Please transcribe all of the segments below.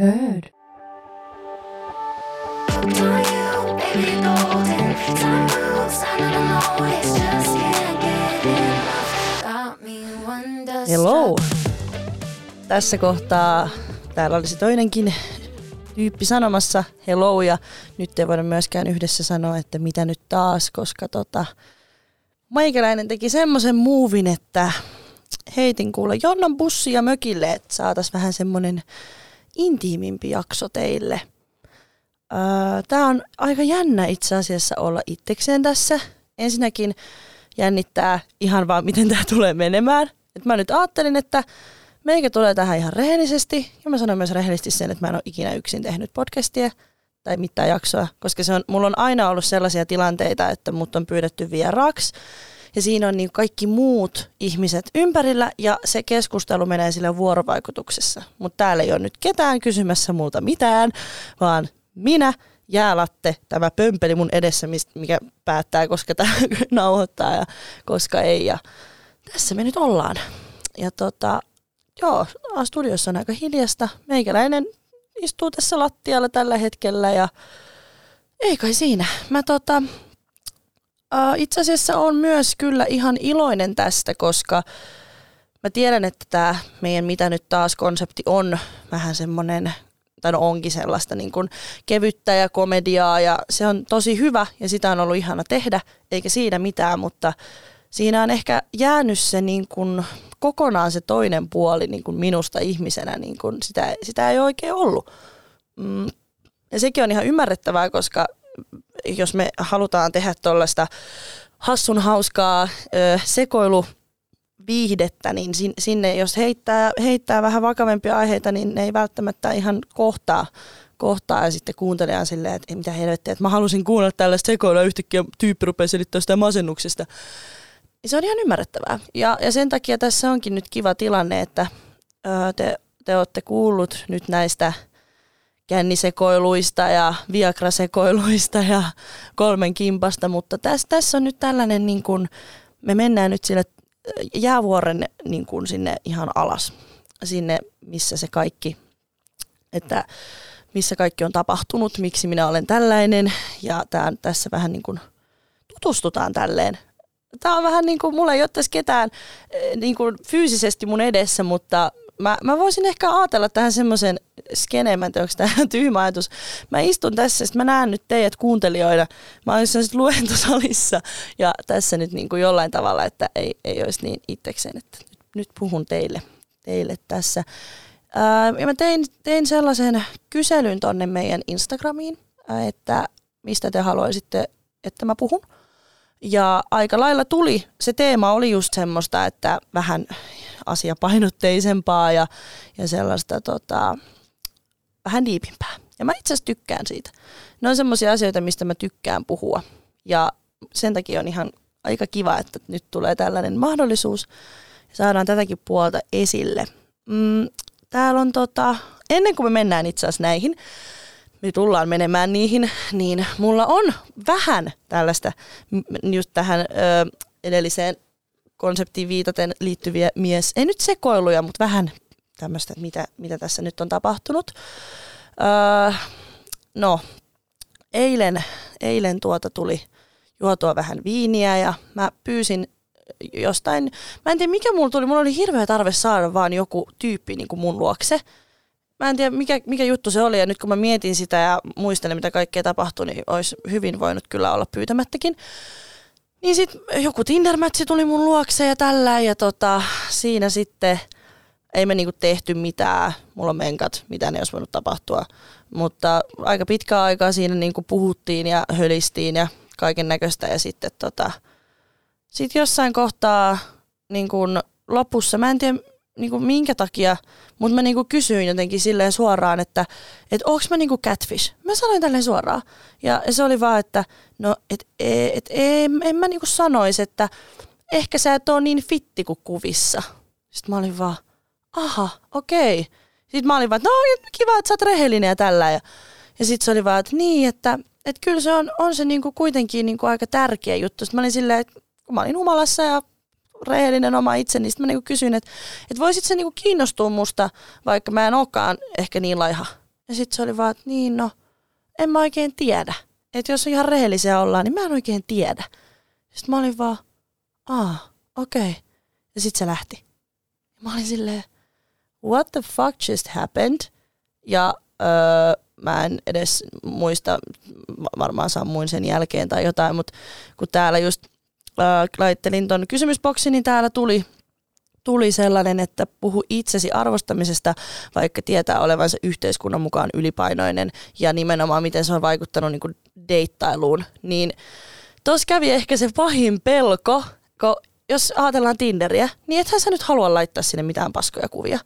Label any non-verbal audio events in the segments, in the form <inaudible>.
heard. Hello! Tässä kohtaa täällä olisi toinenkin tyyppi sanomassa hello ja nyt ei voida myöskään yhdessä sanoa, että mitä nyt taas, koska tota, meikäläinen teki semmoisen muuvin, että heitin kuule Jonnan bussia mökille, että saatas vähän semmoinen intiimimpi jakso teille. Öö, Tämä on aika jännä itse asiassa olla itsekseen tässä. Ensinnäkin jännittää ihan vaan, miten tämä tulee menemään. Et mä nyt ajattelin, että meikä tulee tähän ihan rehellisesti. Ja mä sanon myös rehellisesti sen, että mä en ole ikinä yksin tehnyt podcastia tai mitään jaksoa, koska se on, mulla on aina ollut sellaisia tilanteita, että mut on pyydetty vieraaksi ja siinä on niin kaikki muut ihmiset ympärillä ja se keskustelu menee sille vuorovaikutuksessa. Mutta täällä ei ole nyt ketään kysymässä multa mitään, vaan minä, jäälatte, tämä pömpeli mun edessä, mikä päättää, koska tämä <laughs> nauhoittaa ja koska ei. Ja tässä me nyt ollaan. Ja tota, joo, studiossa on aika hiljasta. Meikäläinen istuu tässä lattialla tällä hetkellä ja ei kai siinä. Mä tota, Uh, itse asiassa on myös kyllä ihan iloinen tästä, koska mä tiedän, että tämä meidän mitä nyt taas konsepti on vähän semmoinen, tai no onkin sellaista niin kuin kevyttä ja komediaa ja se on tosi hyvä ja sitä on ollut ihana tehdä, eikä siinä mitään, mutta siinä on ehkä jäänyt se niin kuin kokonaan se toinen puoli niin kuin minusta ihmisenä, niin kuin sitä, sitä ei oikein ollut. Mm. Ja sekin on ihan ymmärrettävää, koska jos me halutaan tehdä tuollaista hassun hauskaa ö, sekoilu viihdettä, niin sinne jos heittää, heittää vähän vakavempia aiheita, niin ne ei välttämättä ihan kohtaa, kohtaa ja sitten kuuntelijaan silleen, että mitä helvettiä, että mä halusin kuunnella tällaista sekoilua yhtäkkiä tyyppi rupeaa selittämään sitä masennuksesta. Se on ihan ymmärrettävää. Ja, ja sen takia tässä onkin nyt kiva tilanne, että ö, te, te olette kuullut nyt näistä – kännisekoiluista ja viagrasekoiluista ja kolmen kimpasta, mutta tässä, tässä on nyt tällainen, niin kuin, me mennään nyt sille äh, jäävuoren niin kuin sinne ihan alas, sinne missä se kaikki, että missä kaikki on tapahtunut, miksi minä olen tällainen ja tämän, tässä vähän niin kuin tutustutaan tälleen. Tämä on vähän niin kuin, mulla ei ole tässä ketään äh, niin kuin fyysisesti mun edessä, mutta mä, mä voisin ehkä ajatella tähän semmoisen skeneen, tiedä, onko tämä tyhmä ajatus. Mä istun tässä, että mä näen nyt teidät kuuntelijoina. Mä olen jossain luentosalissa ja tässä nyt niin kuin jollain tavalla, että ei, ei olisi niin itsekseen, että nyt, nyt puhun teille, teille tässä. Ää, ja mä tein, tein sellaisen kyselyn tonne meidän Instagramiin, että mistä te haluaisitte, että mä puhun. Ja aika lailla tuli, se teema oli just semmoista, että vähän asiapainotteisempaa ja, ja sellaista tota, vähän diipimpää. Ja mä itse asiassa tykkään siitä. Ne on semmoisia asioita, mistä mä tykkään puhua. Ja sen takia on ihan aika kiva, että nyt tulee tällainen mahdollisuus saadaan tätäkin puolta esille. Mm, täällä on tota, ennen kuin me mennään itse asiassa näihin, me tullaan menemään niihin, niin mulla on vähän tällaista just tähän ö, edelliseen konseptiin viitaten liittyviä mies, ei nyt sekoiluja, mutta vähän tämmöistä, että mitä, mitä tässä nyt on tapahtunut. Öö, no, eilen, eilen tuota tuli juotua vähän viiniä ja mä pyysin jostain, mä en tiedä mikä mulla tuli, mulla oli hirveä tarve saada vaan joku tyyppi niin kuin mun luokse. Mä en tiedä mikä, mikä juttu se oli ja nyt kun mä mietin sitä ja muistelen mitä kaikkea tapahtui, niin olisi hyvin voinut kyllä olla pyytämättäkin. Niin sitten joku tinder tuli mun luokse ja tällä ja tota, siinä sitten ei me niinku tehty mitään. Mulla on menkat, mitä ne olisi voinut tapahtua. Mutta aika pitkä aikaa siinä niinku puhuttiin ja hölistiin ja kaiken näköistä ja sitten tota, sit jossain kohtaa niin kun lopussa, mä en tiedä niin kuin minkä takia, mutta mä niin kuin kysyin jotenkin silleen suoraan, että et onks mä niin kuin catfish. Mä sanoin tälleen suoraan. Ja se oli vaan, että no et, et, et, en, en mä niin kuin sanois, että ehkä sä et ole niin fitti kuin kuvissa. Sitten mä olin vaan, aha, okei. Okay. Sitten mä olin vaan, no kiva, että sä oot rehellinen ja tällä. Ja, ja sitten se oli vaan, että niin, että et kyllä se on, on se niinku kuitenkin niinku aika tärkeä juttu. Sitten mä olin silleen, että kun mä olin humalassa ja rehellinen oma itse, niin sitten mä niinku kysyin, että, että voisit se niinku kiinnostua musta, vaikka mä en olekaan ehkä niin laiha. Ja sitten se oli vaan, että niin no, en mä oikein tiedä. Että jos ihan rehellisiä ollaan, niin mä en oikein tiedä. Sitten mä olin vaan, aa, okei. Okay. Ja sitten se lähti. Mä olin silleen, what the fuck just happened? Ja öö, mä en edes muista, varmaan sammuin sen jälkeen tai jotain, mutta kun täällä just öö, laittelin ton kysymysboksi, niin täällä tuli tuli sellainen, että puhu itsesi arvostamisesta, vaikka tietää olevansa yhteiskunnan mukaan ylipainoinen ja nimenomaan miten se on vaikuttanut niin kuin deittailuun, niin tuossa kävi ehkä se pahin pelko, kun jos ajatellaan Tinderiä, niin ethän sä nyt halua laittaa sinne mitään paskoja kuvia.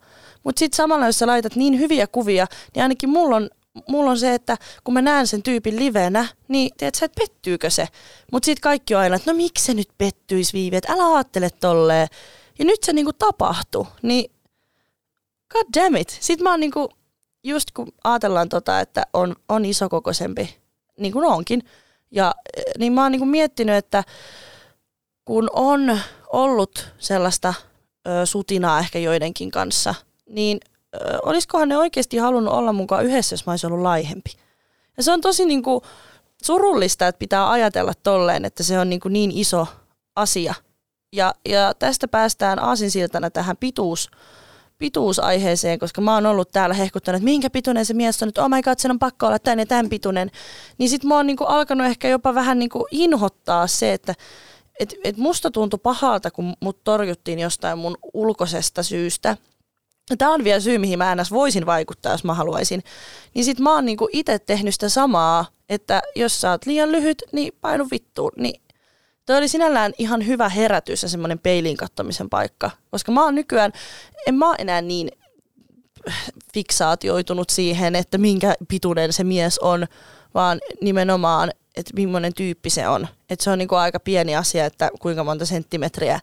Mutta sitten samalla, jos sä laitat niin hyviä kuvia, niin ainakin mulla on, mulla on se, että kun mä näen sen tyypin livenä, niin tiedät sä, että pettyykö se. Mutta sitten kaikki on aina, että no miksi se nyt pettyisi Viivi, että älä ajattele tolleen. Ja nyt se niinku tapahtui, niin god damn it. Sitten mä oon niinku, just kun ajatellaan tota, että on, on isokokoisempi, niin kuin onkin, ja niin mä oon niinku miettinyt, että kun on ollut sellaista ö, sutinaa ehkä joidenkin kanssa, niin olisikohan ne oikeasti halunnut olla mukaan yhdessä, jos mä olisin ollut laihempi. Ja se on tosi niin kuin surullista, että pitää ajatella tolleen, että se on niin, kuin niin iso asia. Ja, ja tästä päästään aasinsiltana tähän pituus, pituusaiheeseen, koska mä oon ollut täällä hehkuttanut, että minkä pituinen se mies on, että oh my god, sen on pakko olla tän ja tämän pituinen. Niin sit mä oon niinku alkanut ehkä jopa vähän niinku inhottaa se, että et, et musta tuntui pahalta, kun mut torjuttiin jostain mun ulkoisesta syystä. Tämä on vielä syy, mihin mä ns. voisin vaikuttaa, jos mä haluaisin. Niin sit mä oon niinku itse tehnyt sitä samaa, että jos sä oot liian lyhyt, niin painu vittuun. Niin Toi oli sinällään ihan hyvä herätys ja semmoinen peiliin kattomisen paikka, koska mä oon nykyään, en mä enää niin fiksaatioitunut siihen, että minkä pituinen se mise on, vaan nimenomaan, että millainen tyyppi se on. Että se on niinku aika pieni asia, että kuinka monta senttimetriä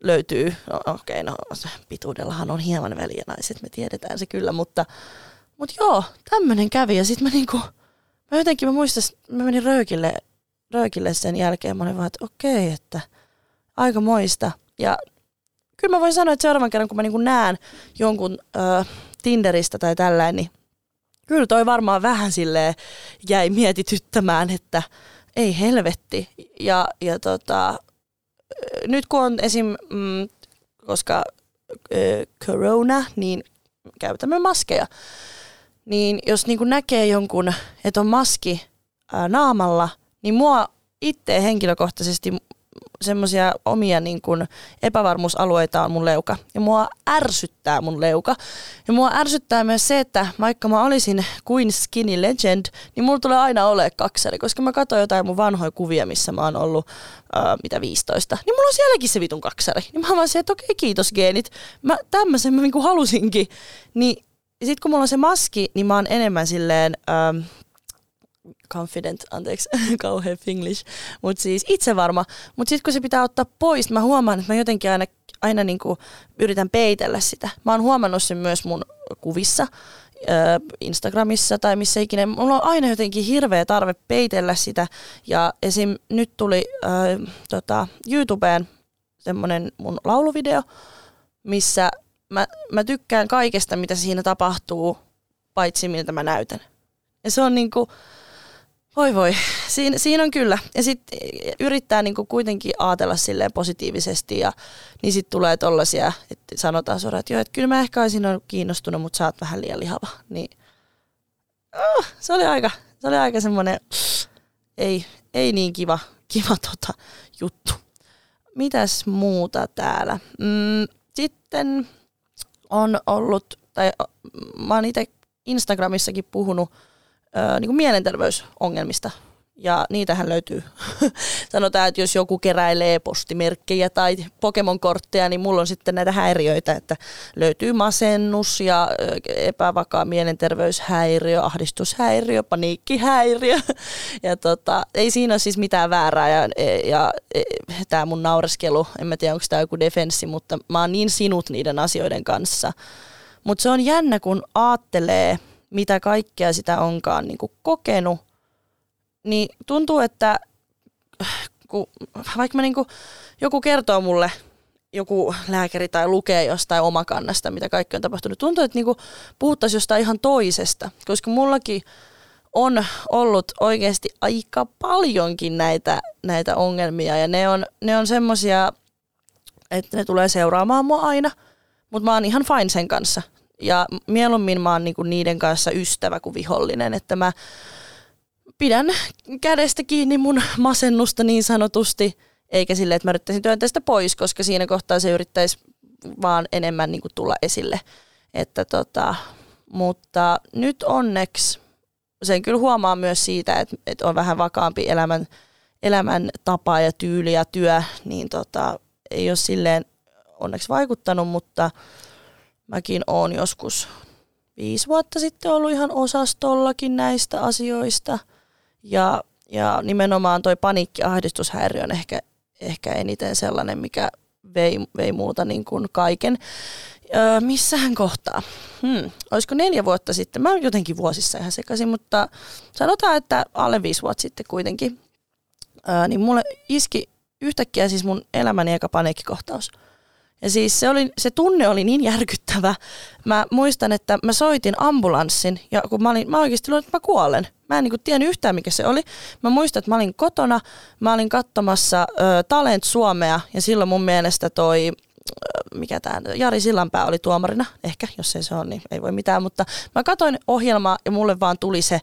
löytyy. No, Okei, okay, no pituudellahan on hieman väliä naiset, me tiedetään se kyllä, mutta, mutta joo, tämmöinen kävi ja sitten mä niinku, mä jotenkin mä muistan, mä menin röykille, röykille sen jälkeen, mä olin vaan, että okei, okay, että aika moista. Ja kyllä mä voin sanoa, että seuraavan kerran kun mä niinku näen jonkun ö, Tinderistä tai tällainen, niin kyllä toi varmaan vähän silleen jäi mietityttämään, että ei helvetti. Ja, ja tota, nyt kun on esim. Mm, koska ö, corona, niin käytämme maskeja. Niin jos niin näkee jonkun, että on maski ää, naamalla, niin mua itse henkilökohtaisesti semmoisia omia niin kuin epävarmuusalueita on mun leuka. Ja mua ärsyttää mun leuka. Ja mua ärsyttää myös se, että vaikka mä olisin kuin skinny legend, niin mulla tulee aina ole kaksari, koska mä katsoin jotain mun vanhoja kuvia, missä mä oon ollut uh, mitä 15. Niin mulla on sielläkin se vitun kaksari. Niin mä vaan se, että okei, kiitos geenit. Mä tämmöisen mä niinku halusinkin. Niin sit kun mulla on se maski, niin mä oon enemmän silleen... Uh, confident, anteeksi, <laughs> kauhean finglish, mutta siis itsevarma. Mutta sitten kun se pitää ottaa pois, mä huomaan, että mä jotenkin aina, aina niinku yritän peitellä sitä. Mä oon huomannut sen myös mun kuvissa, Instagramissa tai missä ikinä. Mulla on aina jotenkin hirveä tarve peitellä sitä. Ja esim. nyt tuli äh, tota, YouTubeen semmonen mun lauluvideo, missä mä, mä tykkään kaikesta, mitä siinä tapahtuu, paitsi miltä mä näytän. Ja se on niinku, voi voi, siinä, siinä on kyllä. Ja sitten yrittää niinku kuitenkin ajatella silleen positiivisesti ja niin sitten tulee tollasia, että sanotaan suoraan, että joo, että kyllä mä ehkä olisin ollut kiinnostunut, mutta sä oot vähän liian lihava. Niin oh, se oli aika, se oli aika semmoinen, ei, ei niin kiva, kiva tota juttu. Mitäs muuta täällä? Mm, sitten on ollut, tai mä oon itse Instagramissakin puhunut niin kuin mielenterveysongelmista. Ja niitähän löytyy. <laughs> Sanotaan, että jos joku keräilee postimerkkejä tai Pokemon-kortteja, niin mulla on sitten näitä häiriöitä, että löytyy masennus ja epävakaa mielenterveyshäiriö, ahdistushäiriö, paniikkihäiriö. <laughs> Ja tota, ei siinä ole siis mitään väärää. Ja, ja, ja tämä mun naureskelu, en mä tiedä onko tämä joku defenssi, mutta mä oon niin sinut niiden asioiden kanssa. Mutta se on jännä, kun aattelee – mitä kaikkea sitä onkaan niin kuin kokenut, niin tuntuu, että kun, vaikka mä niin kuin, joku kertoo mulle, joku lääkäri tai lukee jostain omakannasta, mitä kaikki on tapahtunut. Tuntuu, että niinku puhuttaisiin jostain ihan toisesta, koska mullakin on ollut oikeasti aika paljonkin näitä, näitä ongelmia ja ne on, ne on semmoisia, että ne tulee seuraamaan mua aina, mutta mä oon ihan fine sen kanssa. Ja mieluummin mä oon niinku niiden kanssa ystävä kuin vihollinen, että mä pidän kädestä kiinni mun masennusta niin sanotusti, eikä sille, että mä yrittäisin työntää sitä pois, koska siinä kohtaa se yrittäisi vaan enemmän niin kuin tulla esille. Että tota, mutta nyt onneksi sen kyllä huomaa myös siitä, että, että on vähän vakaampi elämän, elämän tapa ja tyyli ja työ, niin tota, ei ole silleen onneksi vaikuttanut, mutta mäkin olen joskus viisi vuotta sitten ollut ihan osastollakin näistä asioista. Ja, ja nimenomaan toi paniikkiahdistushäiriö on ehkä, ehkä eniten sellainen, mikä vei, vei muuta niin kuin kaiken. Öö, missähän kohtaa? Hmm. Olisiko neljä vuotta sitten? Mä oon jotenkin vuosissa ihan sekaisin, mutta sanotaan, että alle viisi vuotta sitten kuitenkin. Öö, niin mulle iski yhtäkkiä siis mun elämäni eka paniikkikohtaus. Ja siis se, oli, se tunne oli niin järkyttävä. Mä muistan, että mä soitin ambulanssin ja kun mä, olin, mä oikeasti luulen, että mä kuolen. Mä en niin tiennyt yhtään, mikä se oli. Mä muistan, että mä olin kotona, mä olin katsomassa ö, Talent Suomea ja silloin mun mielestä toi mikä tämä, Jari Sillanpää oli tuomarina, ehkä, jos ei se ole, niin ei voi mitään, mutta mä katsoin ohjelmaa ja mulle vaan tuli se,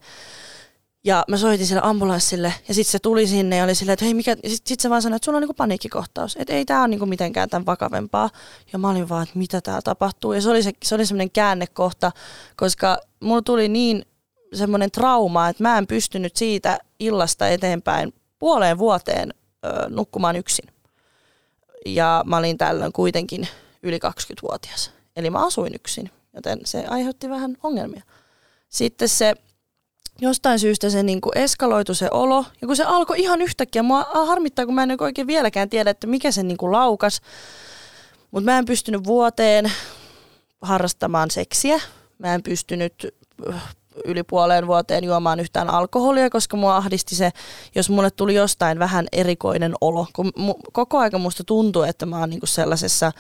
ja mä soitin sille ambulanssille ja sitten se tuli sinne ja oli silleen, että hei mikä, sitten sit se vaan sanoi, että sulla on niinku paniikkikohtaus, että ei tämä ole niinku mitenkään tämän vakavempaa. Ja mä olin vaan, että mitä täällä tapahtuu. Ja se oli, se, se oli semmoinen käännekohta, koska mulla tuli niin semmoinen trauma, että mä en pystynyt siitä illasta eteenpäin puoleen vuoteen ö, nukkumaan yksin. Ja mä olin tällöin kuitenkin yli 20-vuotias. Eli mä asuin yksin, joten se aiheutti vähän ongelmia. Sitten se jostain syystä se niin kuin eskaloitu se olo. Ja kun se alkoi ihan yhtäkkiä, mua harmittaa, kun mä en oikein vieläkään tiedä, että mikä sen niin kuin laukas. Mutta mä en pystynyt vuoteen harrastamaan seksiä. Mä en pystynyt yli puoleen vuoteen juomaan yhtään alkoholia, koska mua ahdisti se, jos mulle tuli jostain vähän erikoinen olo. Kun mu- koko aika musta tuntuu, että mä oon niinku sellaisessa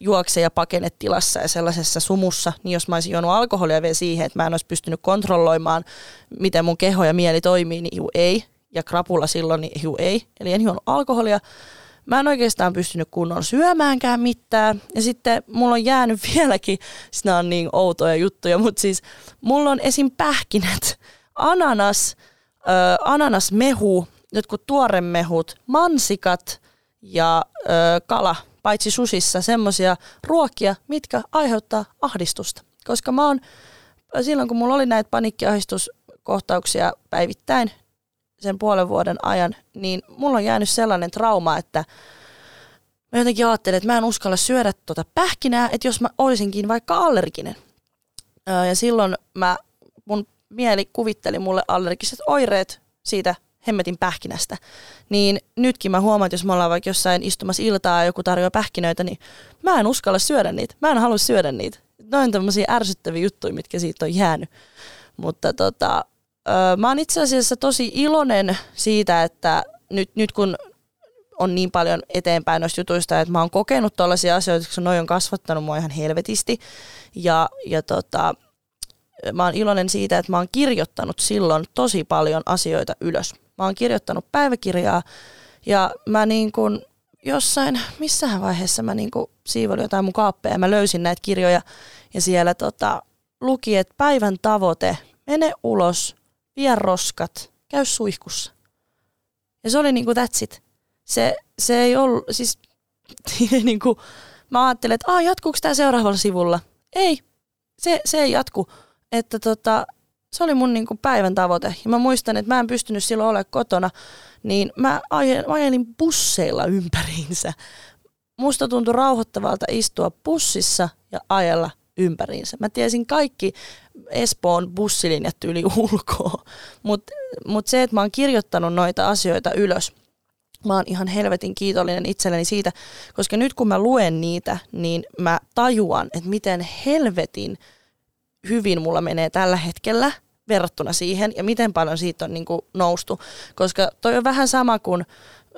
juokse- ja pakenetilassa ja sellaisessa sumussa, niin jos mä olisin juonut alkoholia vielä siihen, että mä en olisi pystynyt kontrolloimaan, miten mun keho ja mieli toimii, niin juu ei. Ja krapula silloin, niin juu ei. Eli en juonut alkoholia, mä en oikeastaan pystynyt kunnon syömäänkään mitään. Ja sitten mulla on jäänyt <laughs> vieläkin, nämä on niin outoja juttuja, mutta siis mulla on esim. pähkinät, ananas, ö, ananasmehu, jotkut tuoremehut, mansikat ja ö, kala, paitsi susissa, semmoisia ruokia, mitkä aiheuttaa ahdistusta. Koska mä oon, silloin kun mulla oli näitä panikkiahdistuskohtauksia päivittäin, sen puolen vuoden ajan, niin mulla on jäänyt sellainen trauma, että mä jotenkin ajattelin, että mä en uskalla syödä tuota pähkinää, että jos mä olisinkin vaikka allerginen. Ja silloin mä, mun mieli kuvitteli mulle allergiset oireet siitä hemmetin pähkinästä. Niin nytkin mä huomaan, että jos me ollaan vaikka jossain istumassa iltaa ja joku tarjoaa pähkinöitä, niin mä en uskalla syödä niitä. Mä en halua syödä niitä. Noin tämmöisiä ärsyttäviä juttuja, mitkä siitä on jäänyt. Mutta tota, mä oon itse asiassa tosi iloinen siitä, että nyt, nyt kun on niin paljon eteenpäin noista jutuista, että mä oon kokenut tällaisia asioita, koska noi on kasvattanut mua ihan helvetisti. Ja, ja tota, mä oon iloinen siitä, että mä oon kirjoittanut silloin tosi paljon asioita ylös. Mä oon kirjoittanut päiväkirjaa ja mä niin kuin jossain, missähän vaiheessa mä niin kuin siivolin jotain mun kaappeja ja mä löysin näitä kirjoja ja siellä tota, luki, että päivän tavoite, mene ulos, vie roskat, käy suihkussa. Ja se oli niinku that's it. Se, se ei ollut, siis <laughs> niinku, mä ajattelin, että Aa, jatkuuko tämä seuraavalla sivulla? Ei, se, se ei jatku. Että tota, se oli mun niinku päivän tavoite. Ja mä muistan, että mä en pystynyt silloin olemaan kotona, niin mä ajelin busseilla ympäriinsä. Musta tuntui rauhoittavalta istua bussissa ja ajella ympäriinsä. Mä tiesin kaikki Espoon bussilinjat yli <laughs> ulkoa, mutta mut se, että mä oon kirjoittanut noita asioita ylös, mä oon ihan helvetin kiitollinen itselleni siitä, koska nyt kun mä luen niitä, niin mä tajuan, että miten helvetin hyvin mulla menee tällä hetkellä verrattuna siihen ja miten paljon siitä on niin kuin noustu. Koska toi on vähän sama kuin,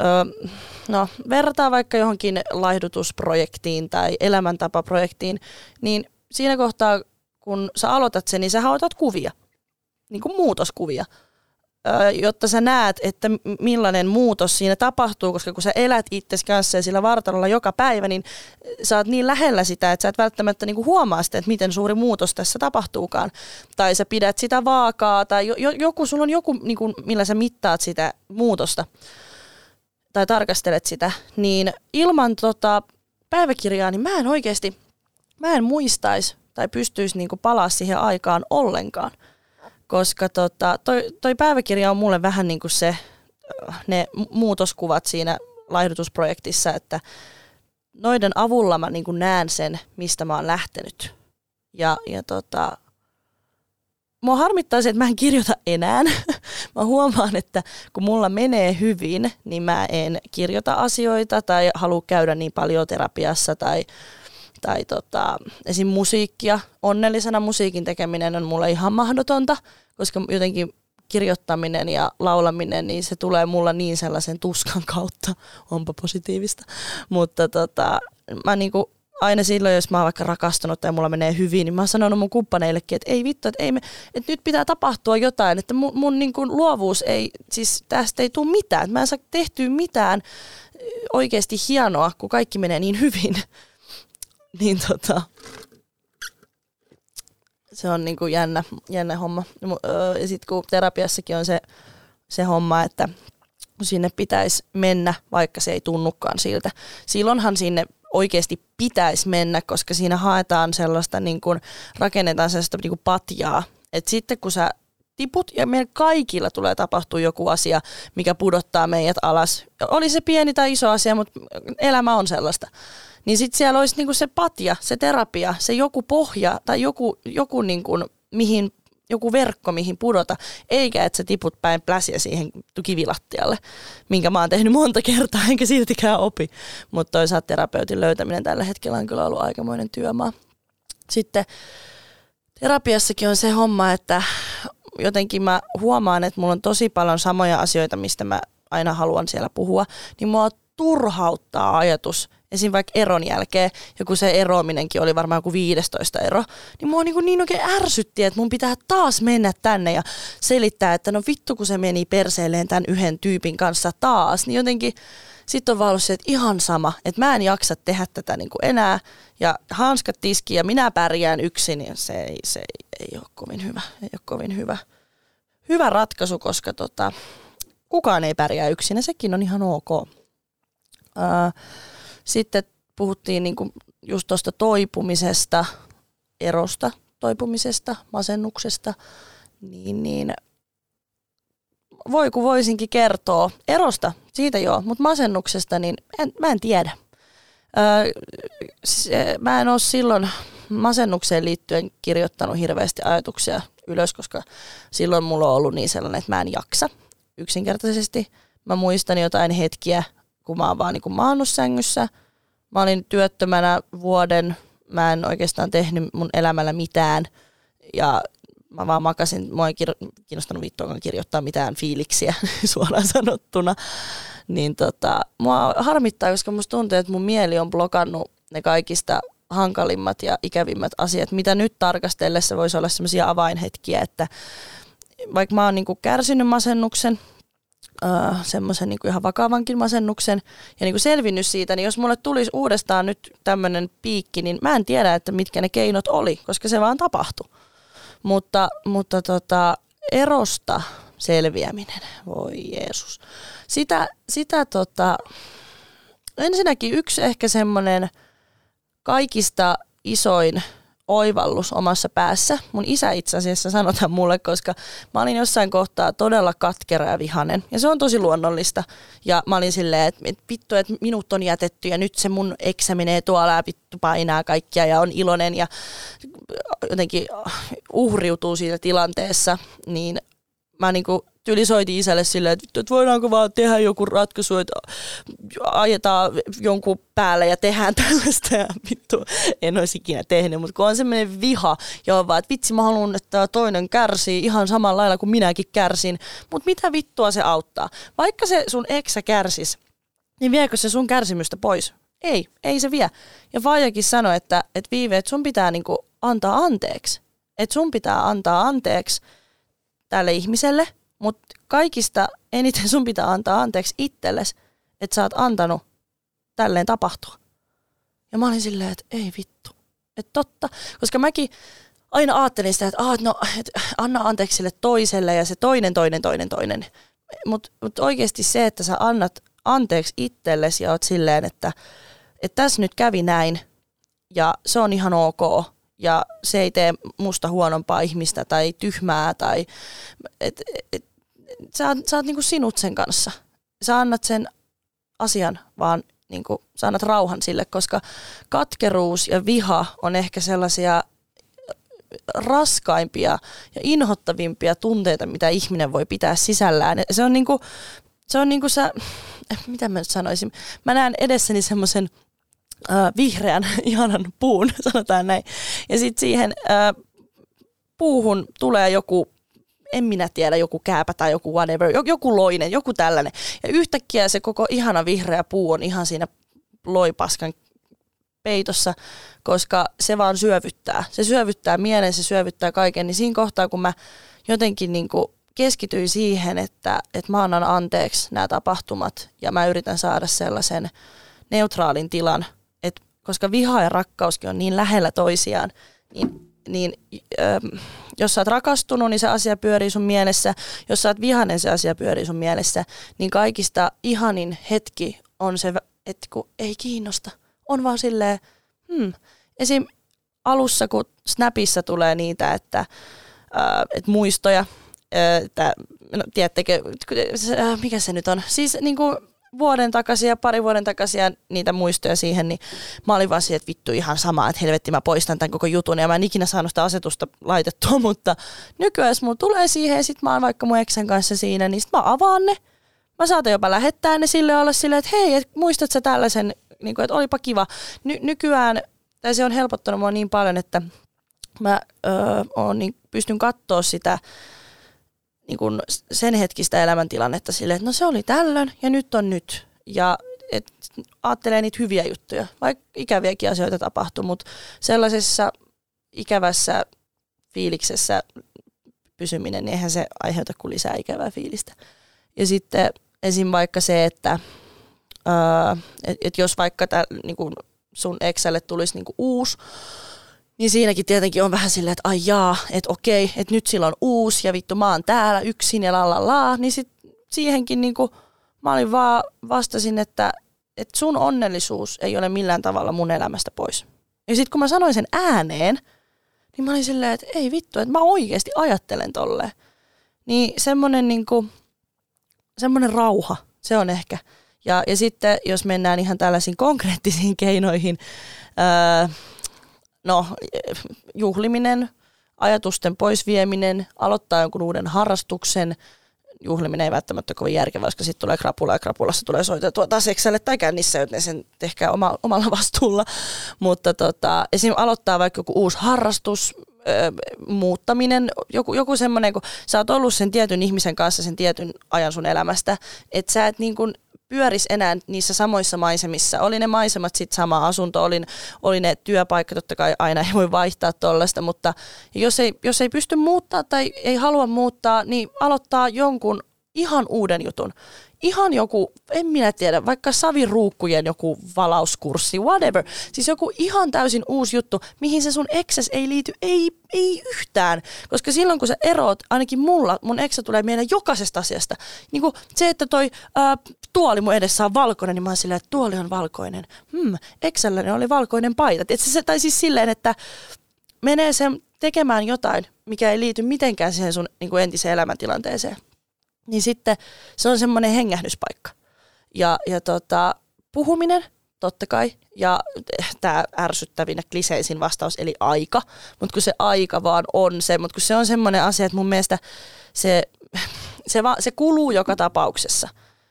öö, no verrataan vaikka johonkin laihdutusprojektiin tai elämäntapaprojektiin, niin siinä kohtaa kun sä aloitat sen, niin sä otat kuvia, niin kuin muutoskuvia. Jotta sä näet, että millainen muutos siinä tapahtuu, koska kun sä elät itsesi kanssa ja sillä vartalolla joka päivä, niin sä oot niin lähellä sitä, että sä et välttämättä niinku huomaa sitä, että miten suuri muutos tässä tapahtuukaan. Tai sä pidät sitä vaakaa, tai joku, sulla on joku, niinku, millä sä mittaat sitä muutosta, tai tarkastelet sitä, niin ilman tota päiväkirjaa, niin mä en oikeasti, mä en muistaisi tai pystyisi niinku palaa siihen aikaan ollenkaan koska tota, toi, toi päiväkirja on mulle vähän niin kuin se, ne muutoskuvat siinä laihdutusprojektissa, että noiden avulla mä niin näen sen, mistä mä oon lähtenyt. Ja, ja tota, mua harmittaa se, että mä en kirjoita enää. <laughs> mä huomaan, että kun mulla menee hyvin, niin mä en kirjoita asioita tai halua käydä niin paljon terapiassa tai tai tota, esim. musiikkia. Onnellisena musiikin tekeminen on mulle ihan mahdotonta, koska jotenkin kirjoittaminen ja laulaminen, niin se tulee mulla niin sellaisen tuskan kautta, onpa positiivista. Mutta tota, mä niinku, aina silloin, jos mä oon vaikka rakastunut tai mulla menee hyvin, niin mä oon sanonut mun kumppaneillekin, että ei vittu, että, ei me, että nyt pitää tapahtua jotain, että mun, mun niinku luovuus ei, siis tästä ei tule mitään, mä en saa tehtyä mitään oikeasti hienoa, kun kaikki menee niin hyvin. <laughs> niin tota, se on niinku jännä, jännä homma. Ja sitten kun terapiassakin on se, se homma, että sinne pitäisi mennä, vaikka se ei tunnukaan siltä. Silloinhan sinne oikeasti pitäisi mennä, koska siinä haetaan sellaista, niin kuin, rakennetaan sellaista niin kuin patjaa. Et sitten kun sä tiput ja meidän kaikilla tulee tapahtua joku asia, mikä pudottaa meidät alas. Oli se pieni tai iso asia, mutta elämä on sellaista niin sitten siellä olisi niinku se patja, se terapia, se joku pohja tai joku, joku niinku, mihin joku verkko, mihin pudota, eikä että sä tiput päin pläsiä siihen kivilattialle, minkä mä oon tehnyt monta kertaa, enkä siltikään opi. Mutta toisaalta terapeutin löytäminen tällä hetkellä on kyllä ollut aikamoinen työmaa. Sitten terapiassakin on se homma, että jotenkin mä huomaan, että mulla on tosi paljon samoja asioita, mistä mä aina haluan siellä puhua, niin mua turhauttaa ajatus, esim. vaikka eron jälkeen, ja kun se eroaminenkin oli varmaan joku 15 ero, niin mua niin, niin oikein ärsytti, että mun pitää taas mennä tänne ja selittää, että no vittu kun se meni perseelleen tämän yhden tyypin kanssa taas, niin jotenkin sitten on vaan ollut se, että ihan sama, että mä en jaksa tehdä tätä niin kuin enää, ja hanskat tiski ja minä pärjään yksin, niin se ei, se ei, ei ole kovin hyvä, ei ole kovin hyvä, hyvä ratkaisu, koska tota, kukaan ei pärjää yksin, ja sekin on ihan ok. Uh, sitten puhuttiin niin kuin just tuosta toipumisesta, erosta, toipumisesta, masennuksesta, niin, niin voi kun voisinkin kertoa erosta, siitä joo, mutta masennuksesta niin en, mä en tiedä. Öö, se, mä en ole silloin masennukseen liittyen kirjoittanut hirveästi ajatuksia ylös, koska silloin mulla on ollut niin sellainen, että mä en jaksa yksinkertaisesti. Mä muistan jotain hetkiä, kun mä oon vaan niin maannut sängyssä. Mä olin työttömänä vuoden, mä en oikeastaan tehnyt mun elämällä mitään ja mä vaan makasin, mua ei kiinnostanut vittuakaan kirjoittaa mitään fiiliksiä <laughs> suoraan sanottuna. Niin tota, mua harmittaa, koska musta tuntuu, että mun mieli on blokannut ne kaikista hankalimmat ja ikävimmät asiat, mitä nyt tarkastellessa voisi olla sellaisia avainhetkiä, että vaikka mä oon niinku kärsinyt masennuksen, äh, semmoisen niin ihan vakavankin masennuksen ja niin kuin selvinnyt siitä, niin jos mulle tulisi uudestaan nyt tämmöinen piikki, niin mä en tiedä, että mitkä ne keinot oli, koska se vaan tapahtui. Mutta, mutta tota, erosta selviäminen, voi Jeesus. Sitä, sitä tota, ensinnäkin yksi ehkä semmoinen kaikista isoin oivallus omassa päässä. Mun isä itse asiassa sanotaan mulle, koska mä olin jossain kohtaa todella katkera ja vihanen. Ja se on tosi luonnollista. Ja mä olin silleen, että vittu, että minut on jätetty ja nyt se mun eksä menee tuolla ja vittu painaa kaikkia ja on iloinen ja jotenkin uhriutuu siitä tilanteessa. Niin mä niinku tyyli soitin isälle silleen, että, että voidaanko vaan tehdä joku ratkaisu, että ajetaan jonkun päälle ja tehdään <laughs> tällaista ja vittu en olisi ikinä tehnyt, mutta kun on semmoinen viha ja on vaan, että vitsi mä haluan, että toinen kärsii ihan samalla lailla kuin minäkin kärsin, mutta mitä vittua se auttaa? Vaikka se sun eksä kärsis, niin viekö se sun kärsimystä pois? Ei, ei se vie. Ja Vaajakin sanoi, että, että Viive, että sun pitää niinku antaa anteeksi. Että sun pitää antaa anteeksi tälle ihmiselle, mutta kaikista eniten sun pitää antaa anteeksi itsellesi, että sä oot antanut tälleen tapahtua. Ja mä olin silleen, että ei vittu. Että totta. Koska mäkin aina ajattelin sitä, että, no, et anna anteeksi sille toiselle ja se toinen, toinen, toinen, toinen. Mutta mut oikeasti se, että sä annat anteeksi itsellesi ja oot silleen, että, että tässä nyt kävi näin ja se on ihan ok ja se ei tee musta huonompaa ihmistä tai tyhmää tai et, et, sä, sä oot niinku sinut sen kanssa. Sä annat sen asian vaan niinku, sä annat rauhan sille, koska katkeruus ja viha on ehkä sellaisia raskaimpia ja inhottavimpia tunteita, mitä ihminen voi pitää sisällään. Se on niinku, se on niinku sä, mitä mä nyt sanoisin, mä näen edessäni semmoisen äh, vihreän <laughs> ihanan puun, <laughs> sanotaan näin. Ja sitten siihen äh, puuhun tulee joku en minä tiedä, joku kääpä tai joku whatever, joku loinen, joku tällainen. Ja yhtäkkiä se koko ihana vihreä puu on ihan siinä loipaskan peitossa, koska se vaan syövyttää. Se syövyttää mielen, se syövyttää kaiken. Niin siinä kohtaa, kun mä jotenkin niin kuin keskityin siihen, että, että mä annan anteeksi nämä tapahtumat ja mä yritän saada sellaisen neutraalin tilan, koska viha ja rakkauskin on niin lähellä toisiaan, niin, niin ähm, jos sä oot rakastunut, niin se asia pyörii sun mielessä. Jos sä oot vihainen, se asia pyörii sun mielessä. Niin kaikista ihanin hetki on se, että kun ei kiinnosta. On vaan silleen, hmm. Esim. alussa, kun Snapissa tulee niitä, että, äh, että muistoja, että, no, tiedättekö, mikä se nyt on? Siis niin kuin vuoden takaisin ja pari vuoden takaisin ja niitä muistoja siihen, niin mä olin vaan siihen, että vittu ihan sama, että helvetti mä poistan tämän koko jutun ja mä en ikinä saanut sitä asetusta laitettua, <laughs> mutta nykyään jos mulla tulee siihen ja sit mä oon vaikka mun eksän kanssa siinä, niin sit mä avaan ne. Mä saatan jopa lähettää ne sille olla silleen, että hei, et muistat sä tällaisen, niin kuin, että olipa kiva. Ny- nykyään, tai se on helpottanut mua niin paljon, että mä öö, oon, niin pystyn katsoa sitä niin kuin sen hetkistä elämäntilannetta silleen, että no se oli tällöin ja nyt on nyt. Ja et, ajattelee niitä hyviä juttuja, vaikka ikäviäkin asioita tapahtuu, mutta sellaisessa ikävässä fiiliksessä pysyminen, niin eihän se aiheuta kuin lisää ikävää fiilistä. Ja sitten esim. vaikka se, että et, et jos vaikka tää, niin kun sun Excelle tulisi niin uusi niin siinäkin tietenkin on vähän silleen, että ai jaa, että okei, että nyt sillä on uusi ja vittu mä oon täällä yksin ja la la Niin sit siihenkin niinku, mä olin vaan vastasin, että, että sun onnellisuus ei ole millään tavalla mun elämästä pois. Ja sitten kun mä sanoin sen ääneen, niin mä olin silleen, että ei vittu, että mä oikeasti ajattelen tolleen. Niin semmonen niinku, semmonen rauha, se on ehkä. Ja, ja sitten jos mennään ihan tällaisiin konkreettisiin keinoihin, öö, no, juhliminen, ajatusten poisvieminen, aloittaa jonkun uuden harrastuksen, juhliminen ei välttämättä kovin järkevä, koska sitten tulee krapula ja krapulassa tulee soitettua taas Excelle tai kännissä, joten sen tehkää oma, omalla <laughs> vastuulla. Mutta tota, esim. aloittaa vaikka joku uusi harrastus, ö, muuttaminen, joku, joku semmoinen, kun sä oot ollut sen tietyn ihmisen kanssa sen tietyn ajan sun elämästä, että sä et niin kuin pyörisi enää niissä samoissa maisemissa. Oli ne maisemat sitten sama asunto, oli, oli ne työpaikka, totta kai aina ei voi vaihtaa tuollaista, mutta jos ei, jos ei pysty muuttaa tai ei halua muuttaa, niin aloittaa jonkun ihan uuden jutun ihan joku, en minä tiedä, vaikka saviruukkujen joku valauskurssi, whatever. Siis joku ihan täysin uusi juttu, mihin se sun ekses ei liity, ei, ei yhtään. Koska silloin kun sä eroot, ainakin mulla, mun eksä tulee mieleen jokaisesta asiasta. Niin kuin se, että toi ää, tuoli mun edessä on valkoinen, niin mä oon silleen, että tuoli on valkoinen. Hmm, eksälläni oli valkoinen paita. Tiedätkö, se, tai siis silleen, että menee sen tekemään jotain, mikä ei liity mitenkään siihen sun niin kuin entiseen elämäntilanteeseen niin sitten se on semmoinen hengähdyspaikka. Ja, ja tota, puhuminen, totta kai, ja tämä ärsyttävin ja kliseisin vastaus, eli aika. Mutta kun se aika vaan on se, mutta kun se on semmoinen asia, että mun mielestä se, se, va, se kuluu joka tapauksessa.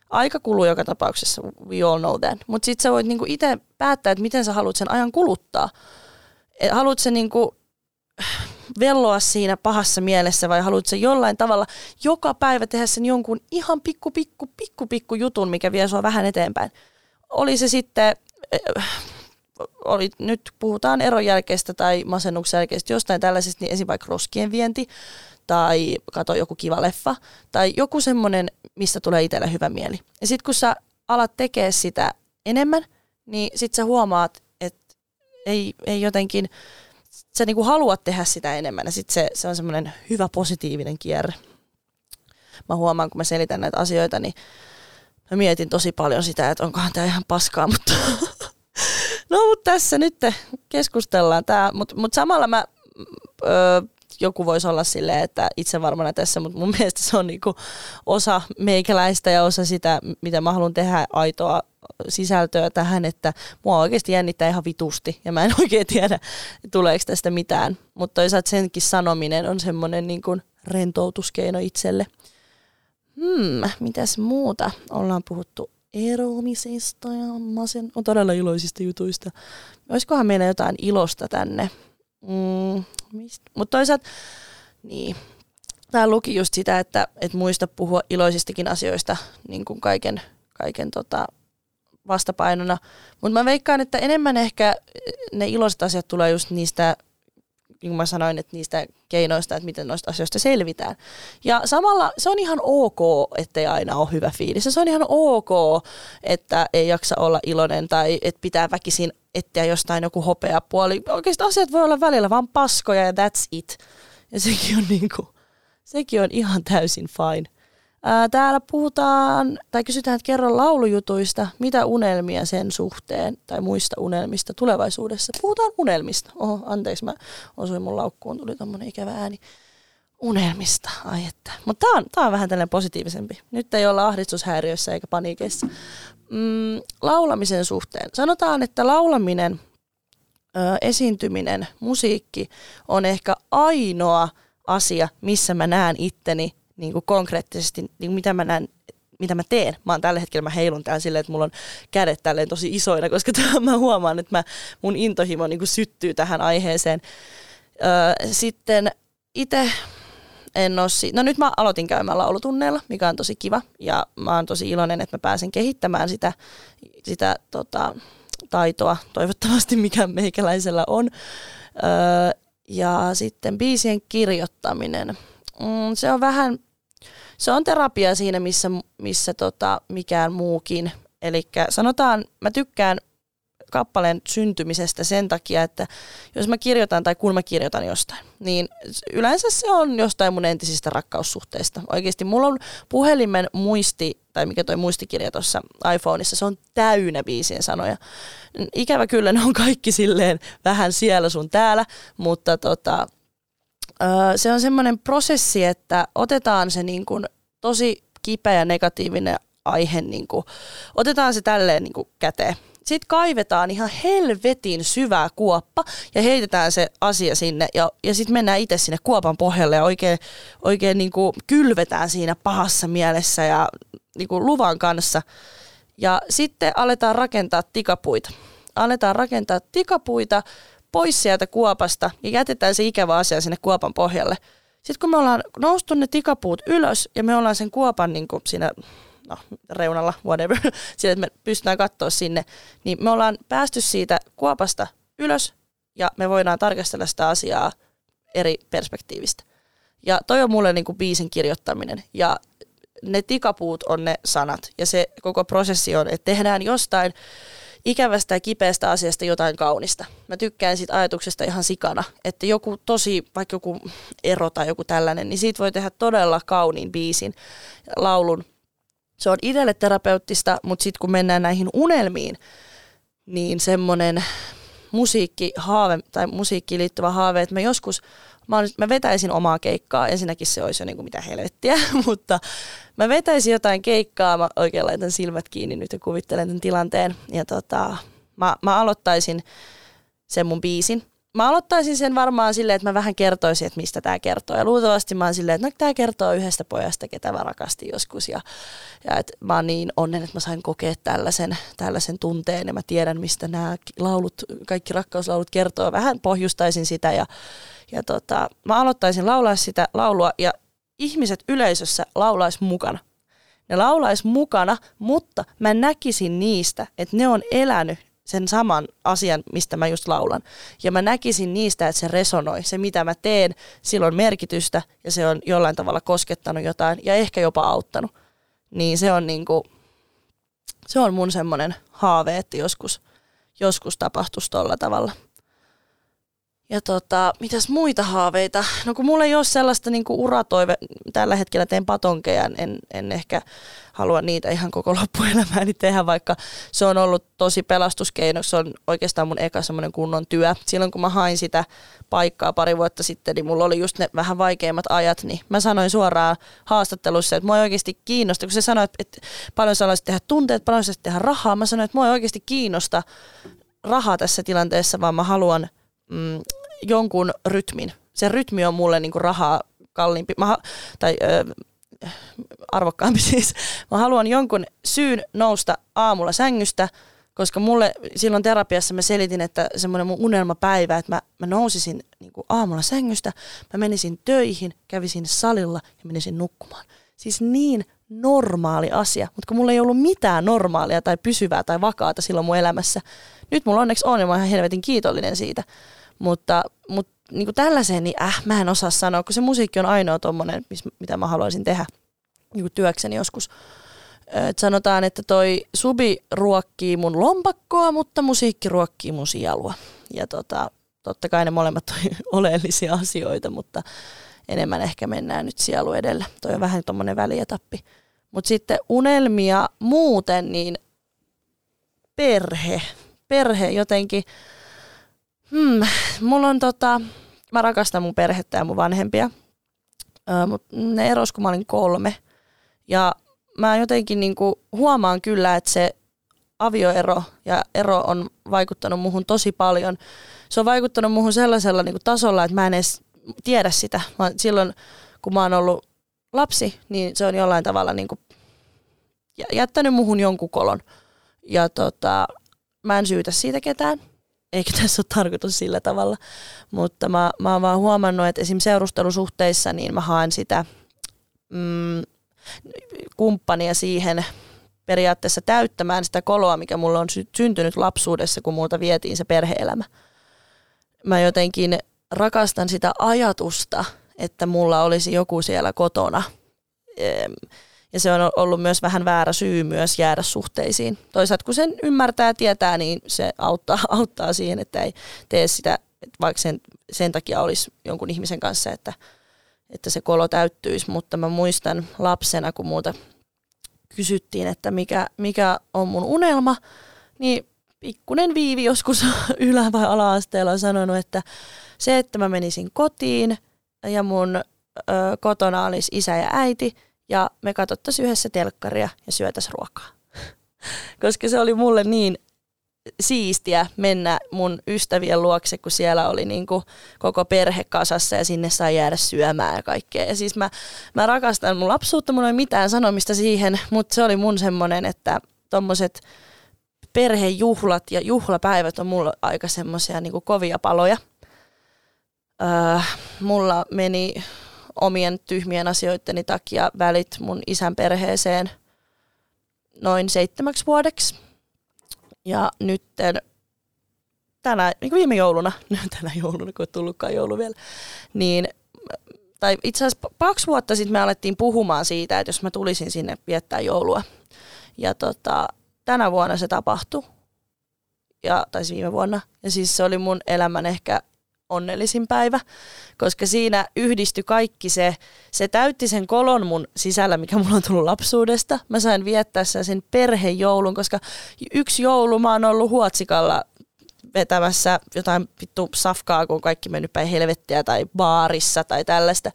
Aika kuluu joka tapauksessa, we all know that. Mutta sitten sä voit niinku itse päättää, että miten sä haluat sen ajan kuluttaa. Haluat se niinku velloa siinä pahassa mielessä vai haluat se jollain tavalla joka päivä tehdä sen jonkun ihan pikku, pikku, pikku, pikku jutun, mikä vie sua vähän eteenpäin. Oli se sitten, eh, oli, nyt puhutaan eron jälkeistä tai masennuksen jälkeistä jostain tällaisesta, niin esim. vaikka roskien vienti tai kato joku kiva leffa tai joku semmoinen, mistä tulee itselle hyvä mieli. Ja sitten kun sä alat tekee sitä enemmän, niin sitten sä huomaat, että ei, ei jotenkin sä niinku haluat tehdä sitä enemmän ja sitten se, se on semmoinen hyvä positiivinen kierre. Mä huomaan, kun mä selitän näitä asioita, niin mä mietin tosi paljon sitä, että onkohan tämä ihan paskaa, mutta <laughs> no mutta tässä nyt keskustellaan tämä, mutta mut samalla mä, ö, joku voisi olla silleen, että itse varmana tässä, mutta mun <laughs> mielestä se on niinku osa meikäläistä ja osa sitä, mitä mä haluan tehdä aitoa sisältöä tähän, että mua oikeasti jännittää ihan vitusti ja mä en <laughs> oikein tiedä, tuleeko tästä mitään. Mutta toisaalta senkin sanominen on semmoinen niin kuin rentoutuskeino itselle. Hmm, mitäs muuta? Ollaan puhuttu eroamisesta ja masen, on todella iloisista jutuista. Olisikohan meillä jotain ilosta tänne? Mm, Mutta toisaalta, niin, tämä luki just sitä, että et muista puhua iloisistakin asioista niin kuin kaiken, kaiken tota, vastapainona. Mutta mä veikkaan, että enemmän ehkä ne iloiset asiat tulee just niistä, niin kuin mä sanoin, että niistä keinoista, että miten noista asioista selvitään. Ja samalla se on ihan ok, ettei aina ole hyvä fiilis. Se on ihan ok, että ei jaksa olla iloinen tai että pitää väkisin etsiä jostain joku hopeapuoli. Oikeastaan asiat voi olla välillä vaan paskoja ja that's it. Ja sekin on, niinku, sekin on ihan täysin fine. Ää, täällä puhutaan, tai kysytään, että kerro laulujutuista, mitä unelmia sen suhteen, tai muista unelmista tulevaisuudessa. Puhutaan unelmista. Oho, anteeksi, mä osuin mun laukkuun, tuli tommonen ikävä ääni. Unelmista, ai että. Mutta tää on, tää on vähän tällainen positiivisempi. Nyt ei olla ahdistushäiriössä eikä paniikeissa. Mm, laulamisen suhteen. Sanotaan, että laulaminen, ö, esiintyminen, musiikki on ehkä ainoa asia, missä mä näen itteni niin kuin konkreettisesti, niin kuin mitä mä näen, mitä mä teen. Mä oon tällä hetkellä, mä heilun täällä silleen, että mulla on kädet tälleen tosi isoina, koska <laughs> mä huomaan, että mä, mun intohimo niin kuin syttyy tähän aiheeseen. Öö, sitten itse en ole si- No nyt mä aloitin käymään laulutunneilla, mikä on tosi kiva. Ja mä oon tosi iloinen, että mä pääsen kehittämään sitä, sitä tota, taitoa, toivottavasti mikä meikäläisellä on. Öö, ja sitten biisien kirjoittaminen. Mm, se on vähän se on terapia siinä, missä, missä tota, mikään muukin. Eli sanotaan, mä tykkään kappaleen syntymisestä sen takia, että jos mä kirjoitan tai kun mä kirjoitan jostain, niin yleensä se on jostain mun entisistä rakkaussuhteista. Oikeasti mulla on puhelimen muisti, tai mikä toi muistikirja tuossa iPhoneissa, se on täynnä biisien sanoja. Ikävä kyllä ne on kaikki silleen vähän siellä sun täällä, mutta tota, se on semmoinen prosessi, että otetaan se niin kuin tosi kipeä ja negatiivinen aihe, niin kuin, otetaan se tälleen niin kuin käteen. Sitten kaivetaan ihan helvetin syvää kuoppa ja heitetään se asia sinne ja, ja sitten mennään itse sinne kuopan pohjalle ja oikein, oikein niin kuin kylvetään siinä pahassa mielessä ja niin kuin luvan kanssa. Ja sitten aletaan rakentaa tikapuita. Aletaan rakentaa tikapuita pois sieltä kuopasta ja jätetään se ikävä asia sinne kuopan pohjalle. Sitten kun me ollaan noustu ne tikapuut ylös ja me ollaan sen kuopan niin kuin siinä no, reunalla, whatever, <laughs> sillä että me pystytään katsoa sinne, niin me ollaan päästy siitä kuopasta ylös ja me voidaan tarkastella sitä asiaa eri perspektiivistä. Ja toi on mulle niin kuin biisin kirjoittaminen ja ne tikapuut on ne sanat ja se koko prosessi on, että tehdään jostain ikävästä ja kipeästä asiasta jotain kaunista. Mä tykkään siitä ajatuksesta ihan sikana, että joku tosi, vaikka joku ero tai joku tällainen, niin siitä voi tehdä todella kauniin biisin, laulun. Se on itselle terapeuttista, mutta sitten kun mennään näihin unelmiin, niin semmoinen musiikkihaave tai musiikkiin liittyvä haave, että mä joskus, mä, olisin, mä vetäisin omaa keikkaa, ensinnäkin se olisi jo niin kuin mitä helvettiä, <laughs> mutta mä vetäisin jotain keikkaa, mä oikein laitan silmät kiinni nyt ja kuvittelen tämän tilanteen, ja tota, mä, mä aloittaisin sen mun biisin, mä aloittaisin sen varmaan silleen, että mä vähän kertoisin, että mistä tämä kertoo. Ja luultavasti mä oon silleen, että no, tämä kertoo yhdestä pojasta, ketä mä rakastin joskus. Ja, ja että mä oon niin onnen, että mä sain kokea tällaisen, tällaisen tunteen ja mä tiedän, mistä nämä laulut, kaikki rakkauslaulut kertoo. Vähän pohjustaisin sitä ja, ja tota, mä aloittaisin laulaa sitä laulua ja ihmiset yleisössä laulaisi mukana. Ne laulaisi mukana, mutta mä näkisin niistä, että ne on elänyt sen saman asian, mistä mä just laulan. Ja mä näkisin niistä, että se resonoi. Se, mitä mä teen, sillä on merkitystä ja se on jollain tavalla koskettanut jotain ja ehkä jopa auttanut. Niin se on niinku, se on mun semmoinen haave, että joskus, joskus tapahtuisi tolla tavalla. Ja tota, mitäs muita haaveita? No kun mulla ei ole sellaista niinku uratoive, tällä hetkellä teen patonkeja, en, en ehkä halua niitä ihan koko loppuelämääni tehdä, vaikka se on ollut tosi pelastuskeino. Se on oikeastaan mun eka semmoinen kunnon työ. Silloin kun mä hain sitä paikkaa pari vuotta sitten, niin mulla oli just ne vähän vaikeimmat ajat, niin mä sanoin suoraan haastattelussa, että mua ei oikeasti kiinnosta, kun se sanoi, että, että paljon sä tehdä tunteet, paljon sä tehdä rahaa. Mä sanoin, että mua ei oikeasti kiinnosta rahaa tässä tilanteessa, vaan mä haluan mm, jonkun rytmin. Se rytmi on mulle niinku rahaa kalliimpi, mä, tai ö, arvokkaampi <laughs> siis. Mä haluan jonkun syyn nousta aamulla sängystä, koska mulle silloin terapiassa mä selitin, että semmoinen mun unelmapäivä, että mä, mä nousisin niin kuin aamulla sängystä, mä menisin töihin, kävisin salilla ja menisin nukkumaan. Siis niin normaali asia, mutta kun mulla ei ollut mitään normaalia tai pysyvää tai vakaata silloin mun elämässä. Nyt mulla onneksi on ja mä oon ihan helvetin kiitollinen siitä. Mutta, mutta niin kuin tällaiseen, niin äh, mä en osaa sanoa, kun se musiikki on ainoa tommonen, mitä mä haluaisin tehdä niin kuin työkseni joskus. Et sanotaan, että toi subi ruokkii mun lompakkoa, mutta musiikki ruokkii mun sielua. Ja tota, totta kai ne molemmat on <laughs> oleellisia asioita, mutta enemmän ehkä mennään nyt sielu edellä. Toi on vähän tuommoinen välietappi. Mutta sitten unelmia muuten, niin perhe. Perhe jotenkin. Hmm, mulla on tota, mä rakastan mun perhettä ja mun vanhempia. Ö, mut ne eros, kun mä olin kolme. Ja mä jotenkin niinku huomaan kyllä, että se avioero ja ero on vaikuttanut muhun tosi paljon. Se on vaikuttanut muhun sellaisella niinku tasolla, että mä en edes tiedä sitä. Mä, silloin kun mä oon ollut lapsi, niin se on jollain tavalla niinku jättänyt muhun jonkun kolon. Ja tota, mä en syytä siitä ketään eikä tässä ole tarkoitus sillä tavalla, mutta mä, mä oon vaan huomannut, että esimerkiksi seurustelusuhteissa niin mä haen sitä mm, kumppania siihen periaatteessa täyttämään sitä koloa, mikä mulla on sy- syntynyt lapsuudessa, kun multa vietiin se perheelämä. Mä jotenkin rakastan sitä ajatusta, että mulla olisi joku siellä kotona. Ja se on ollut myös vähän väärä syy myös jäädä suhteisiin. Toisaalta kun sen ymmärtää ja tietää, niin se auttaa, <laughs> auttaa siihen, että ei tee sitä, vaikka sen, sen takia olisi jonkun ihmisen kanssa, että, että se kolo täyttyisi. Mutta mä muistan lapsena, kun muuta kysyttiin, että mikä, mikä on mun unelma, niin pikkunen viivi joskus <laughs> ylä- vai ala-asteella on sanonut, että se, että mä menisin kotiin ja mun ö, kotona olisi isä ja äiti – ja me katsottaisiin yhdessä telkkaria ja syötäisiin ruokaa. <laughs> Koska se oli mulle niin siistiä mennä mun ystävien luokse, kun siellä oli niin kuin koko perhe kasassa ja sinne sai jäädä syömään ja kaikkea. Ja siis mä, mä rakastan mun lapsuutta, mulla ei mitään sanomista siihen, mutta se oli mun semmonen, että tommoset perhejuhlat ja juhlapäivät on mulla aika semmoisia niin kovia paloja. Öö, mulla meni omien tyhmien asioitteni takia välit mun isän perheeseen noin seitsemäksi vuodeksi. Ja nyt tänä, niin viime jouluna, <laughs> tänä jouluna, kun on tullutkaan joulu vielä, niin tai itse asiassa kaksi vuotta sitten me alettiin puhumaan siitä, että jos mä tulisin sinne viettää joulua. Ja tota, tänä vuonna se tapahtui. Ja, tai siis viime vuonna. Ja siis se oli mun elämän ehkä onnellisin päivä, koska siinä yhdistyi kaikki se, se täytti sen kolon mun sisällä, mikä mulla on tullut lapsuudesta. Mä sain viettää sen perhejoulun, koska yksi joulu mä oon ollut Huotsikalla vetämässä jotain vittu safkaa, kun kaikki mennyt päin helvettiä tai baarissa tai tällaista.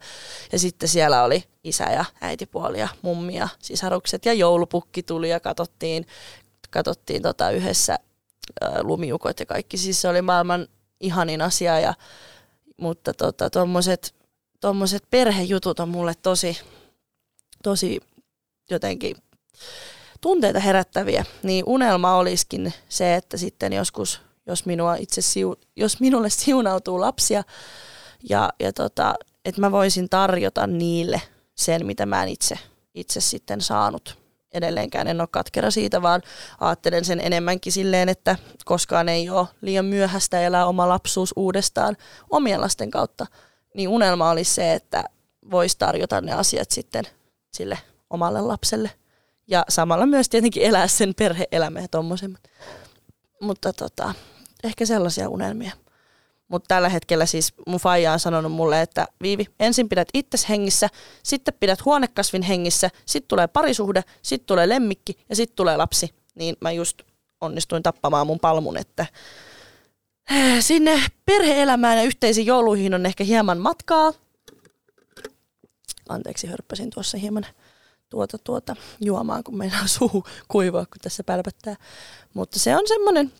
Ja sitten siellä oli isä ja äitipuoli ja mummi ja sisarukset ja joulupukki tuli ja katsottiin, katsottiin tota yhdessä lumiukot ja kaikki. Siis se oli maailman ihanin asia, ja, mutta tota, tuommoiset tommoset perhejutut on mulle tosi, tosi jotenkin tunteita herättäviä, niin unelma olisikin se, että sitten joskus, jos, minua itse siu, jos minulle siunautuu lapsia, ja, ja tota, että mä voisin tarjota niille sen, mitä mä en itse, itse sitten saanut. Edelleenkään en ole katkera siitä, vaan ajattelen sen enemmänkin silleen, että koskaan ei ole liian myöhäistä elää oma lapsuus uudestaan omien lasten kautta. Niin unelma olisi se, että voisi tarjota ne asiat sitten sille omalle lapselle. Ja samalla myös tietenkin elää sen perhe-elämä ja tommosen. Mutta tota, ehkä sellaisia unelmia. Mutta tällä hetkellä siis mun faija on sanonut mulle, että Viivi, ensin pidät itses hengissä, sitten pidät huonekasvin hengissä, sitten tulee parisuhde, sitten tulee lemmikki ja sitten tulee lapsi. Niin mä just onnistuin tappamaan mun palmun, että eh, sinne perheelämään ja yhteisiin jouluihin on ehkä hieman matkaa. Anteeksi, hörppäsin tuossa hieman tuota, tuota juomaan, kun meinaa suu kuivaa, kun tässä pälpättää. Mutta se on semmoinen,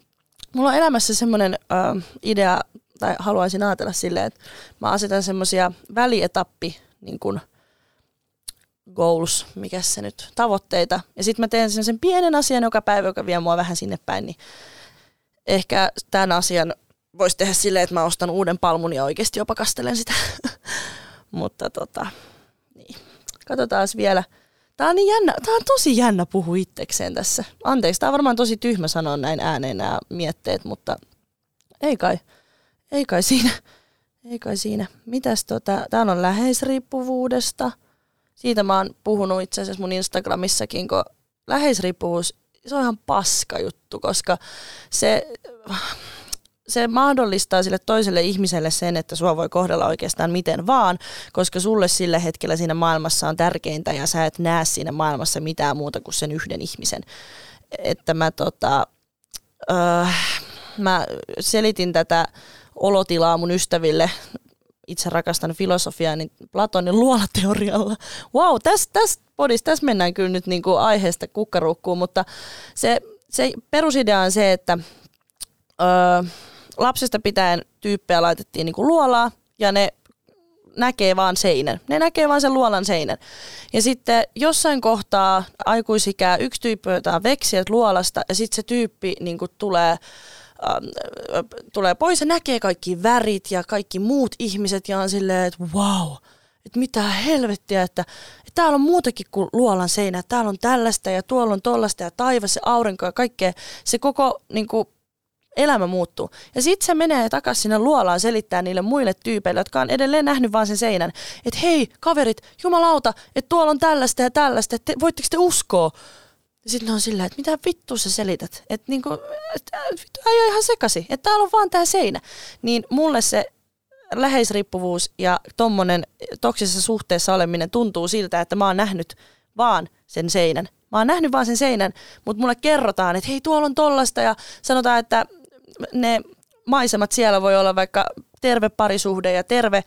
mulla on elämässä semmoinen äh, idea tai haluaisin ajatella silleen, että mä asetan semmoisia välietappi niin kuin goals, mikä se nyt, tavoitteita. Ja sitten mä teen sen, pienen asian joka päivä, joka vie mua vähän sinne päin, niin ehkä tämän asian voisi tehdä silleen, että mä ostan uuden palmun ja oikeasti jopa kastelen sitä. <laughs> Mutta tota, niin. Katsotaan vielä. Tää on, niin jännä, tää on tosi jännä puhua itsekseen tässä. Anteeksi, tää on varmaan tosi tyhmä sanoa näin ääneen nämä mietteet, mutta ei kai ei kai siinä. Ei kai siinä. Mitäs tota, täällä on läheisriippuvuudesta. Siitä mä oon puhunut itse asiassa mun Instagramissakin, kun läheisriippuvuus, se on ihan paska juttu, koska se, se mahdollistaa sille toiselle ihmiselle sen, että sua voi kohdella oikeastaan miten vaan, koska sulle sillä hetkellä siinä maailmassa on tärkeintä ja sä et näe siinä maailmassa mitään muuta kuin sen yhden ihmisen. Että mä tota, öö, mä selitin tätä olotilaa mun ystäville. Itse rakastan filosofiaa, niin Platonin luolateorialla. Wow, tässä täs podissa, tässä mennään kyllä nyt niin kuin aiheesta kukkaruukkuun, mutta se, se perusidea on se, että öö, lapsesta pitäen tyyppejä laitettiin niin kuin luolaa ja ne näkee vaan seinän. Ne näkee vaan sen luolan seinän. Ja sitten jossain kohtaa aikuisikää yksi tyyppi jotain veksiä luolasta ja sitten se tyyppi niin kuin tulee äh, tulee pois ja näkee kaikki värit ja kaikki muut ihmiset ja on silleen, että wow, että mitä helvettiä, että, että täällä on muutakin kuin luolan seinä, täällä on tällaista ja tuolla on tollasta ja taivas ja aurinko ja kaikkea. Se koko niin kuin, elämä muuttuu. Ja sitten se menee takaisin sinne luolaan selittää niille muille tyypeille, jotka on edelleen nähnyt vaan sen seinän, että hei kaverit, jumalauta, että tuolla on tällaista ja tällaista, että voitteko te uskoa? Sitten on sillä, että mitä vittu sä selität? Että niinku, et, vittu äijä ihan sekasi, että täällä on vaan tää seinä. Niin mulle se läheisriippuvuus ja tommonen toksisessa suhteessa oleminen tuntuu siltä, että mä oon nähnyt vaan sen seinän. Mä oon nähnyt vaan sen seinän, mutta mulle kerrotaan, että hei tuolla on tollasta ja sanotaan, että ne maisemat siellä voi olla vaikka terve parisuhde ja terve,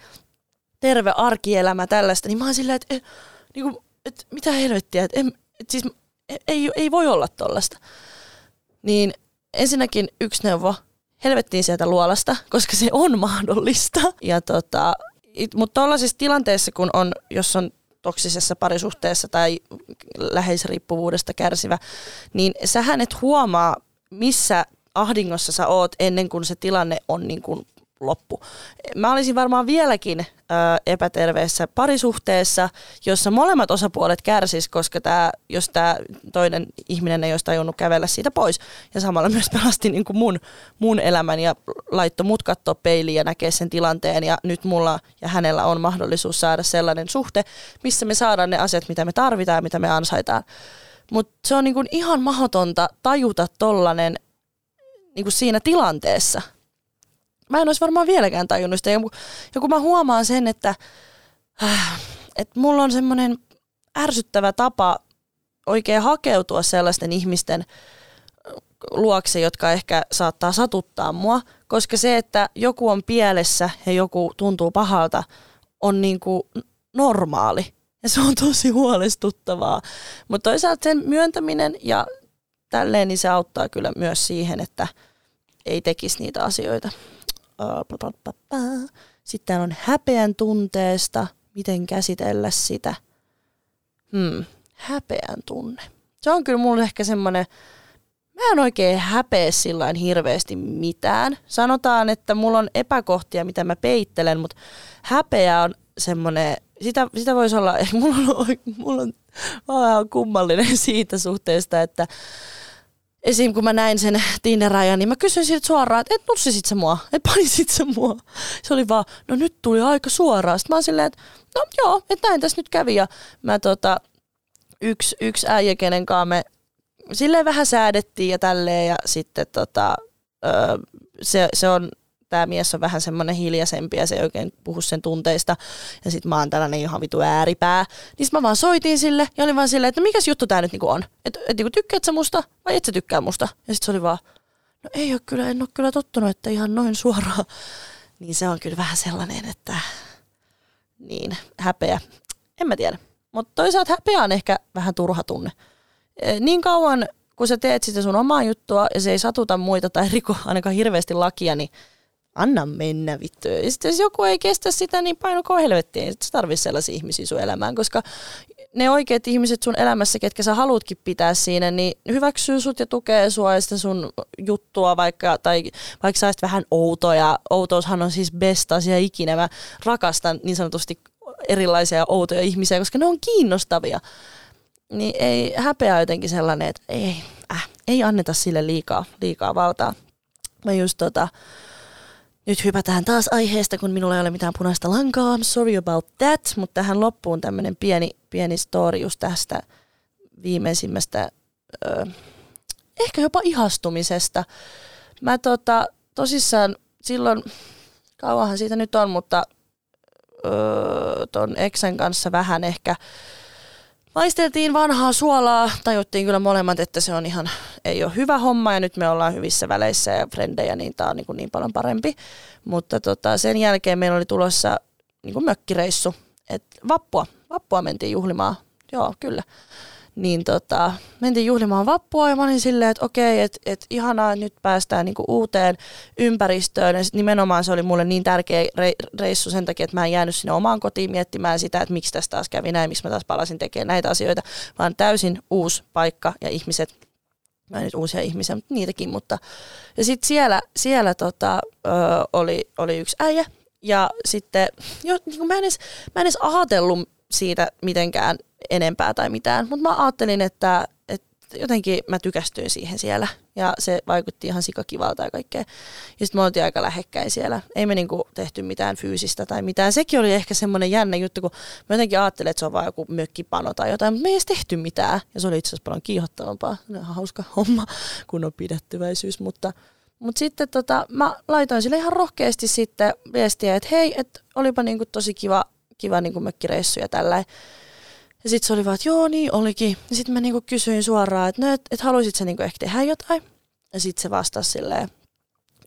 terve arkielämä tällaista, niin mä oon silleen, että, että, niinku, että mitä helvettiä, että, että siis ei, ei voi olla tollasta. Niin ensinnäkin yksi neuvo, helvettiin sieltä luolasta, koska se on mahdollista. Ja tota, mutta tuollaisessa tilanteessa, kun on, jos on toksisessa parisuhteessa tai läheisriippuvuudesta kärsivä, niin sähän et huomaa, missä ahdingossa sä oot ennen kuin se tilanne on niin kuin loppu. Mä olisin varmaan vieläkin ö, epäterveessä parisuhteessa, jossa molemmat osapuolet kärsis, koska tää, jos tämä toinen ihminen ei olisi tajunnut kävellä siitä pois. Ja samalla myös pelasti niin kuin mun, mun elämän ja laittoi mut katsoa peiliin ja näkee sen tilanteen. Ja nyt mulla ja hänellä on mahdollisuus saada sellainen suhte, missä me saadaan ne asiat, mitä me tarvitaan ja mitä me ansaitaan. Mutta se on niin kuin ihan mahdotonta tajuta tollanen niin kuin siinä tilanteessa – mä en olisi varmaan vieläkään tajunnut sitä. Ja kun mä huomaan sen, että, äh, että mulla on semmoinen ärsyttävä tapa oikein hakeutua sellaisten ihmisten luokse, jotka ehkä saattaa satuttaa mua, koska se, että joku on pielessä ja joku tuntuu pahalta, on niin kuin normaali. Ja se on tosi huolestuttavaa. Mutta toisaalta sen myöntäminen ja tälleen, niin se auttaa kyllä myös siihen, että ei tekisi niitä asioita Sitten täällä on häpeän tunteesta, miten käsitellä sitä. Hmm, häpeän tunne. Se on kyllä mulle ehkä semmoinen, mä en oikein häpeä sillä hirveästi mitään. Sanotaan, että mulla on epäkohtia, mitä mä peittelen, mutta häpeä on semmoinen, sitä, sitä voisi olla, <laughs> mulla on, mulla on, mä olen kummallinen <laughs> siitä suhteesta, että esim. kun mä näin sen tinder niin mä kysyin siltä suoraan, että et nussisit sä mua, et panisit sä mua. Se oli vaan, no nyt tuli aika suoraan. Sitten mä oon silleen, että no joo, että näin tässä nyt kävi. Ja mä tota, yksi, yksi äijä, kenen kanssa me silleen vähän säädettiin ja tälleen ja sitten tota, öö, se, se on tämä mies on vähän semmoinen hiljaisempi ja se ei oikein puhu sen tunteista. Ja sitten mä oon tällainen ihan vitu ääripää. Niin sit mä vaan soitin sille ja olin vaan silleen, että no mikäs juttu tää nyt niinku on? Että et, niinku tykkäät sä musta vai et sä tykkää musta? Ja sitten se oli vaan, no ei ole kyllä, en ole kyllä tottunut, että ihan noin suoraan. <laughs> Niin se on kyllä vähän sellainen, että niin, häpeä. En mä tiedä. Mutta toisaalta häpeä on ehkä vähän turha tunne. E, niin kauan, kun sä teet sitä sun omaa juttua ja se ei satuta muita tai riko ainakaan hirveästi lakia, niin anna mennä vittu. Ja sitten jos joku ei kestä sitä, niin paino helvettiin. Sä tarvitse sellaisia ihmisiä sun elämään, koska ne oikeat ihmiset sun elämässä, ketkä sä haluatkin pitää siinä, niin hyväksyy sut ja tukee sua ja sun juttua vaikka, tai vaikka sä vähän outoja. Outoushan on siis best asia ikinä. Mä rakastan niin sanotusti erilaisia outoja ihmisiä, koska ne on kiinnostavia. Niin ei häpeä jotenkin sellainen, että ei, äh, ei anneta sille liikaa, liikaa valtaa. Mä just tota, nyt hypätään taas aiheesta, kun minulla ei ole mitään punaista lankaa. I'm sorry about that. Mutta tähän loppuun tämmöinen pieni, pieni story just tästä viimeisimmästä, ö, ehkä jopa ihastumisesta. Mä tota, tosissaan silloin, kauanhan siitä nyt on, mutta öö, ton Exen kanssa vähän ehkä Maisteltiin vanhaa suolaa, tajuttiin kyllä molemmat, että se on ihan, ei ole hyvä homma ja nyt me ollaan hyvissä väleissä ja frendejä, niin tämä on niin, kuin niin paljon parempi. Mutta tota, sen jälkeen meillä oli tulossa niin kuin mökkireissu, että vappua, vappua mentiin juhlimaan, joo kyllä niin tota, mentiin juhlimaan vappua ja mä olin silleen, että okei, että et ihanaa, nyt päästään niinku uuteen ympäristöön. Ja nimenomaan se oli mulle niin tärkeä reissu sen takia, että mä en jäänyt sinne omaan kotiin miettimään sitä, että miksi tästä taas kävi näin, miksi mä taas palasin tekemään näitä asioita, vaan täysin uusi paikka ja ihmiset, mä en nyt uusia ihmisiä, mutta niitäkin, mutta ja sitten siellä, siellä tota, ö, oli, oli yksi äijä, ja sitten jo, niin mä, en edes, mä en edes ajatellut siitä mitenkään enempää tai mitään. Mutta mä ajattelin, että, että jotenkin mä tykästyin siihen siellä ja se vaikutti ihan sikakivalta ja kaikkea. Ja sitten me oltiin aika lähekkäin siellä. Ei me niinku tehty mitään fyysistä tai mitään. Sekin oli ehkä semmoinen jännä juttu, kun mä jotenkin ajattelin, että se on vaan joku mökkipano tai jotain, mutta me ei edes tehty mitään. Ja se oli itse asiassa paljon kiihottavampaa. Hauska <laughs> homma, kun on pidettyväisyys, mutta mutta sitten tota, mä laitoin sille ihan rohkeasti sitten viestiä, että hei, että olipa niinku tosi kiva, kiva niinku mökkireissu ja tällä. Ja sitten se oli vaan, että joo niin olikin. Ja sitten mä niinku kysyin suoraan, että no, et, et haluaisit sä niinku ehkä tehdä jotain. Ja sitten se vastasi silleen,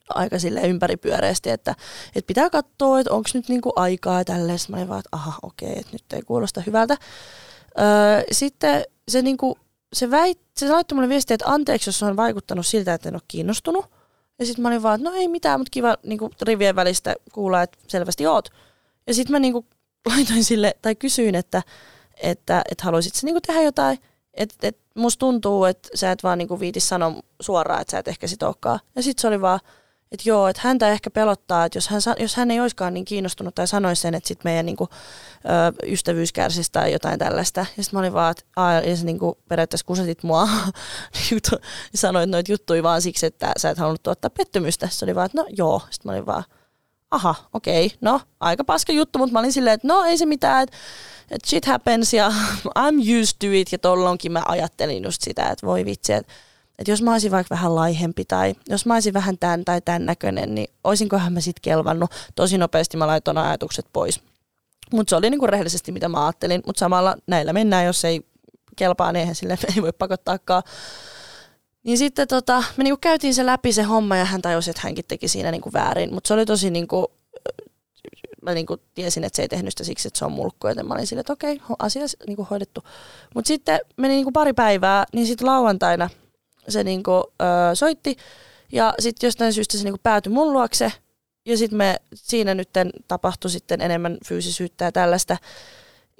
aika sille ympäripyöreästi, että, että pitää katsoa, että onko nyt niinku aikaa ja tälleen. Sitten mä olin vaan, että aha, okei, että nyt ei kuulosta hyvältä. Öö, sitten se, niinku, se, väit, se laittoi mulle viestiä, että anteeksi, jos on vaikuttanut siltä, että en ole kiinnostunut. Ja sitten mä olin vaan, että no ei mitään, mutta kiva niinku, rivien välistä kuulla, että selvästi oot. Ja sitten mä niinku, <laughs> laitoin sille, tai kysyin, että että et haluaisit niinku tehdä jotain. Että et musta tuntuu, että sä et vaan niinku viiti sanoa suoraan, että sä et ehkä sit olekaan. Ja sitten se oli vaan, että joo, että häntä ehkä pelottaa, että jos hän, jos hän ei olisikaan niin kiinnostunut tai sanoisi sen, että sitten meidän niinku, ö, ystävyys kärsisi tai jotain tällaista. Ja sitten mä olin vaan, että aa, ja sä niinku periaatteessa kusetit mua <laughs> ja sanoit noita juttuja vaan siksi, että sä et halunnut tuottaa pettymystä. Se oli vaan, että no joo. Sitten mä olin vaan, aha, okei, okay, no aika paska juttu, mutta mä olin silleen, että no ei se mitään, että että shit happens ja <laughs> I'm used to it ja tollonkin mä ajattelin just sitä, että voi vitsi, että että jos mä olisin vaikka vähän laihempi tai jos mä olisin vähän tämän tai tämän näköinen, niin olisinkohan mä sitten kelvannut. Tosi nopeasti mä laitoin ajatukset pois. Mutta se oli niinku rehellisesti mitä mä ajattelin, mutta samalla näillä mennään, jos ei kelpaa, niin eihän sille <laughs> ei voi pakottaakaan. Niin sitten tota, me niinku käytiin se läpi se homma ja hän tajusi, että hänkin teki siinä niinku väärin. Mutta se oli tosi niinku, mä niinku tiesin, että se ei tehnyt sitä siksi, että se on mulkku, joten mä olin silleen, että okei, asia niinku hoidettu. Mutta sitten meni niinku pari päivää, niin sitten lauantaina se niinku, ö, soitti ja sitten jostain syystä se niinku päätyi mun luokse ja sitten me siinä nyt tapahtui sitten enemmän fyysisyyttä ja tällaista.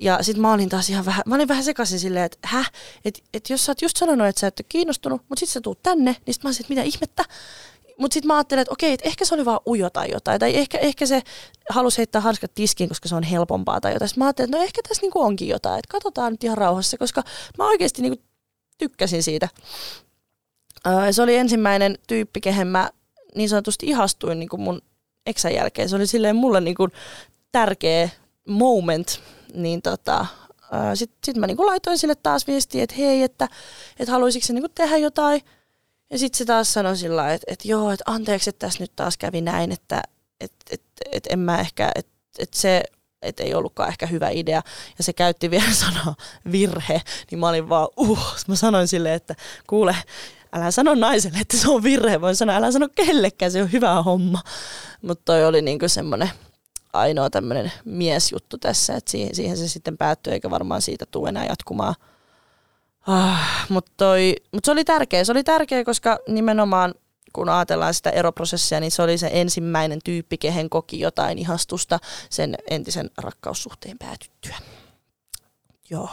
Ja sitten mä olin taas ihan vähän, mä olin vähän sekaisin silleen, että häh, että et jos sä oot just sanonut, että sä et ole kiinnostunut, mutta sitten sä tuut tänne, niin sitten mä olisin, että mitä ihmettä. Mutta sitten mä ajattelin, että okei, että ehkä se oli vaan ujo tai jotain, tai ehkä, ehkä se halusi heittää hanskat tiskiin, koska se on helpompaa tai jotain. Sitten mä ajattelin, että no ehkä tässä niinku onkin jotain, että katsotaan nyt ihan rauhassa, koska mä oikeasti niinku tykkäsin siitä. se oli ensimmäinen tyyppi, kehen mä niin sanotusti ihastuin niinku mun eksän jälkeen. Se oli silleen mulle niinku tärkeä moment, niin tota, sitten sit mä niinku laitoin sille taas viestiä, että hei, että, että haluaisitko se niinku tehdä jotain. Ja sitten se taas sanoi sillä että, että joo, että anteeksi, että tässä nyt taas kävi näin, että että että että en mä ehkä, että että se että ei ollutkaan ehkä hyvä idea. Ja se käytti vielä <laughs> sanaa virhe, niin mä olin vaan, uh, mä sanoin silleen, että kuule, älä sano naiselle, että se on virhe, voin sanoa, älä sano kellekään, se on hyvä homma. Mutta toi oli niinku semmoinen ainoa tämmöinen miesjuttu tässä, että siihen, siihen se sitten päättyi, eikä varmaan siitä tule enää jatkumaan. Ah, Mutta mut se oli tärkeä, se oli tärkeä, koska nimenomaan kun ajatellaan sitä eroprosessia, niin se oli se ensimmäinen tyyppi, kehen koki jotain ihastusta sen entisen rakkaussuhteen päätyttyä. Joo,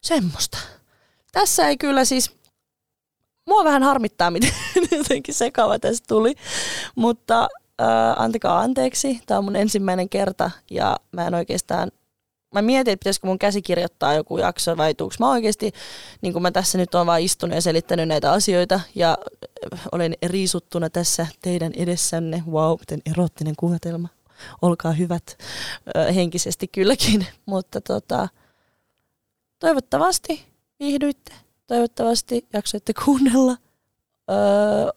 semmoista. Tässä ei kyllä siis, mua vähän harmittaa, miten <laughs> jotenkin sekava tästä tuli, mutta äh, antakaa anteeksi, tämä on mun ensimmäinen kerta ja mä en oikeastaan mä mietin, että pitäisikö mun käsikirjoittaa joku jakso vai tuuks mä oikeasti, niin kuin mä tässä nyt oon vaan istunut ja selittänyt näitä asioita ja olen riisuttuna tässä teidän edessänne. Wow, miten erottinen kuunnelma. Olkaa hyvät äh, henkisesti kylläkin, <laughs> mutta tota, toivottavasti viihdyitte, toivottavasti jaksoitte kuunnella, öö,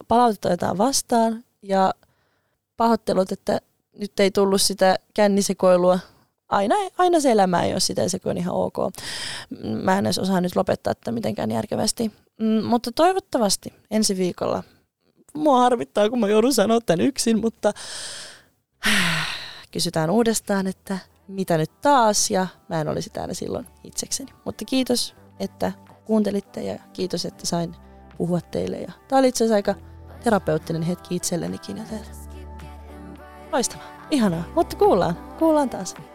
palautetta otetaan vastaan ja pahoittelut, että nyt ei tullut sitä kännisekoilua. Aina, aina se elämä ei ole sitä se on ihan ok. Mä en edes osaa nyt lopettaa tätä mitenkään järkevästi. Mm, mutta toivottavasti ensi viikolla. Mua harmittaa, kun mä joudun sanoa tämän yksin, mutta kysytään uudestaan, että mitä nyt taas, ja mä en olisi täällä silloin itsekseni. Mutta kiitos, että kuuntelitte, ja kiitos, että sain puhua teille. Ja tämä oli itse asiassa aika terapeuttinen hetki itsellenikin, joten Loistavaa. Ihanaa. Mutta kuullaan. Kuullaan taas.